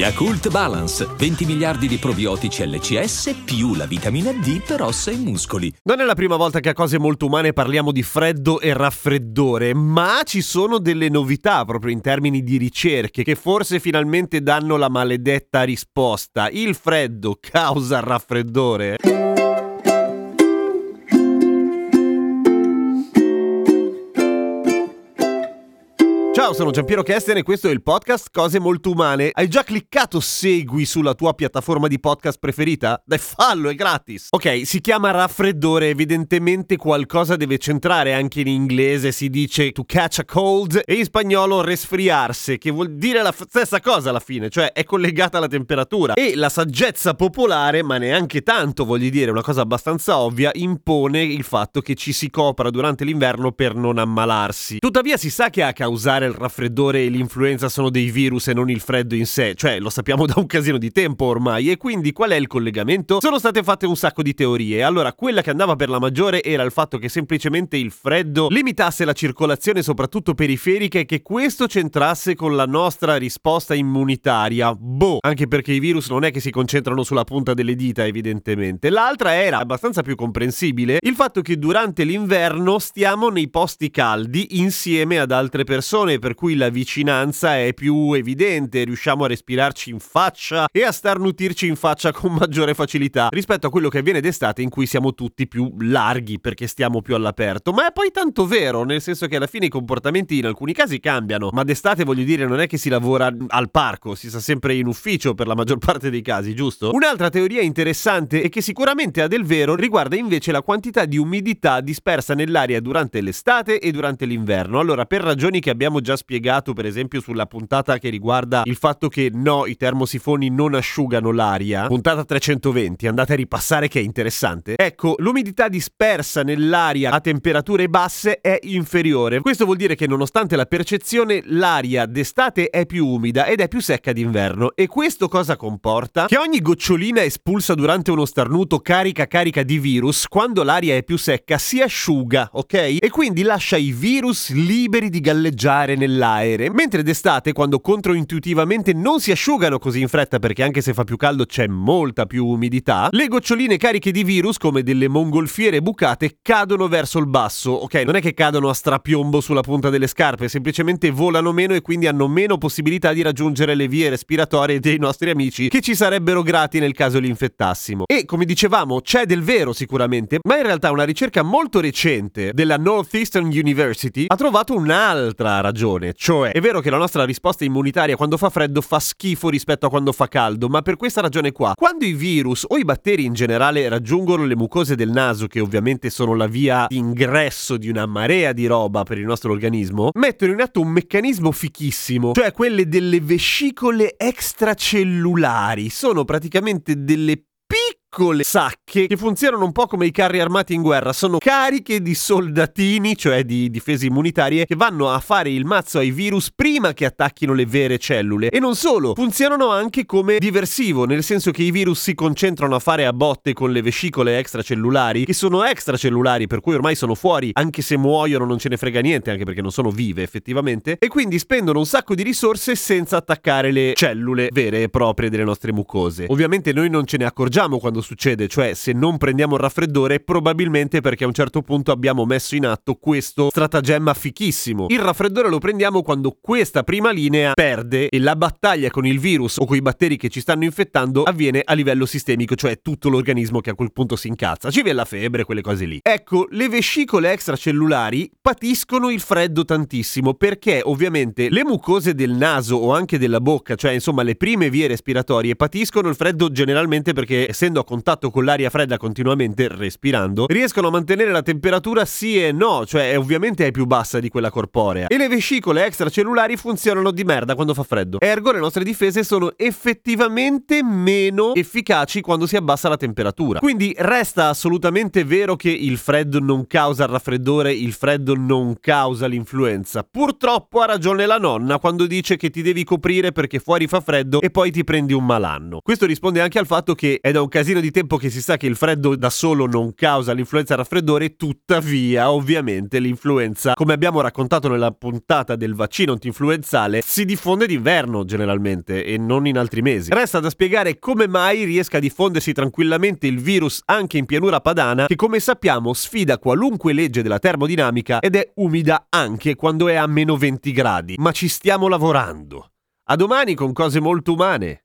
Yakult Balance, 20 miliardi di probiotici LCS più la vitamina D per ossa e muscoli. Non è la prima volta che a cose molto umane parliamo di freddo e raffreddore, ma ci sono delle novità proprio in termini di ricerche che forse finalmente danno la maledetta risposta. Il freddo causa raffreddore? Ciao, sono Giampiero Kesten e questo è il podcast Cose Molto Umane. Hai già cliccato segui sulla tua piattaforma di podcast preferita? Dai, fallo, è gratis. Ok, si chiama raffreddore, evidentemente qualcosa deve centrare, anche in inglese si dice to catch a cold e in spagnolo resfriarsi, che vuol dire la stessa cosa alla fine, cioè è collegata alla temperatura. E la saggezza popolare, ma neanche tanto, voglio dire, una cosa abbastanza ovvia, impone il fatto che ci si copra durante l'inverno per non ammalarsi. Tuttavia si sa che a causare il raffreddore e l'influenza sono dei virus e non il freddo in sé, cioè lo sappiamo da un casino di tempo ormai, e quindi qual è il collegamento? Sono state fatte un sacco di teorie, allora quella che andava per la maggiore era il fatto che semplicemente il freddo limitasse la circolazione soprattutto periferica e che questo c'entrasse con la nostra risposta immunitaria. Boh, anche perché i virus non è che si concentrano sulla punta delle dita evidentemente. L'altra era abbastanza più comprensibile, il fatto che durante l'inverno stiamo nei posti caldi insieme ad altre persone per cui la vicinanza è più evidente, riusciamo a respirarci in faccia e a starnutirci in faccia con maggiore facilità rispetto a quello che avviene d'estate in cui siamo tutti più larghi perché stiamo più all'aperto. Ma è poi tanto vero, nel senso che alla fine i comportamenti in alcuni casi cambiano, ma d'estate voglio dire non è che si lavora al parco, si sta sempre in ufficio per la maggior parte dei casi, giusto? Un'altra teoria interessante e che sicuramente ha del vero riguarda invece la quantità di umidità dispersa nell'aria durante l'estate e durante l'inverno. Allora, per ragioni che abbiamo già spiegato, per esempio, sulla puntata che riguarda il fatto che no, i termosifoni non asciugano l'aria, puntata 320, andate a ripassare che è interessante. Ecco, l'umidità dispersa nell'aria a temperature basse è inferiore. Questo vuol dire che nonostante la percezione, l'aria d'estate è più umida ed è più secca d'inverno. E questo cosa comporta? Che ogni gocciolina espulsa durante uno starnuto carica carica di virus, quando l'aria è più secca si asciuga, ok? E quindi lascia i virus liberi di galleggiare nell'aere, mentre d'estate, quando controintuitivamente non si asciugano così in fretta perché anche se fa più caldo c'è molta più umidità, le goccioline cariche di virus, come delle mongolfiere bucate, cadono verso il basso. Ok, non è che cadono a strapiombo sulla punta delle scarpe, semplicemente volano meno e quindi hanno meno possibilità di raggiungere le vie respiratorie dei nostri amici che ci sarebbero grati nel caso li infettassimo. E come dicevamo, c'è del vero sicuramente, ma in realtà una ricerca molto recente della Northeastern University ha trovato un'altra ragione, cioè è vero che la nostra risposta immunitaria quando fa freddo fa schifo rispetto a quando fa caldo, ma per questa ragione qua, quando i virus o i batteri in generale raggiungono le mucose del naso, che ovviamente sono la via d'ingresso di una marea di roba per il nostro organismo, mettono in atto un meccanismo fichissimo, cioè quelle delle vescicole extracellulari, sono praticamente delle piccole sacche che funzionano un po' come i carri armati in guerra, sono cariche di soldatini, cioè di difese immunitarie, che vanno a fare il mazzo ai virus prima che attacchino le vere cellule. E non solo, funzionano anche come diversivo, nel senso che i virus si concentrano a fare a botte con le vescicole extracellulari, che sono extracellulari, per cui ormai sono fuori, anche se muoiono non ce ne frega niente, anche perché non sono vive effettivamente, e quindi spendono un sacco di risorse senza attaccare le cellule vere e proprie delle nostre mucose. Ovviamente noi non ce ne accorgiamo quando succede, cioè se non prendiamo il raffreddore probabilmente perché a un certo punto abbiamo messo in atto questo stratagemma fichissimo. Il raffreddore lo prendiamo quando questa prima linea perde e la battaglia con il virus o con i batteri che ci stanno infettando avviene a livello sistemico, cioè tutto l'organismo che a quel punto si incazza. Ci viene la febbre, quelle cose lì. Ecco, le vescicole extracellulari patiscono il freddo tantissimo perché ovviamente le mucose del naso o anche della bocca, cioè insomma le prime vie respiratorie, patiscono il freddo generalmente perché essendo a contatto con l'aria fredda continuamente, respirando, riescono a mantenere la temperatura sì e no, cioè ovviamente è più bassa di quella corporea. E le vescicole extracellulari funzionano di merda quando fa freddo. Ergo le nostre difese sono effettivamente meno efficaci quando si abbassa la temperatura. Quindi resta assolutamente vero che il freddo non causa il raffreddore, il freddo non causa l'influenza. Purtroppo ha ragione la nonna quando dice che ti devi coprire perché fuori fa freddo e poi ti prendi un malanno. Questo risponde anche al fatto che è da un casino di tempo che si sa che il freddo da solo non causa l'influenza raffreddore, tuttavia ovviamente l'influenza, come abbiamo raccontato nella puntata del vaccino antinfluenzale, si diffonde d'inverno generalmente e non in altri mesi. Resta da spiegare come mai riesca a diffondersi tranquillamente il virus anche in pianura padana che come sappiamo sfida qualunque legge della termodinamica ed è umida anche quando è a meno 20 gradi. Ma ci stiamo lavorando. A domani con cose molto umane.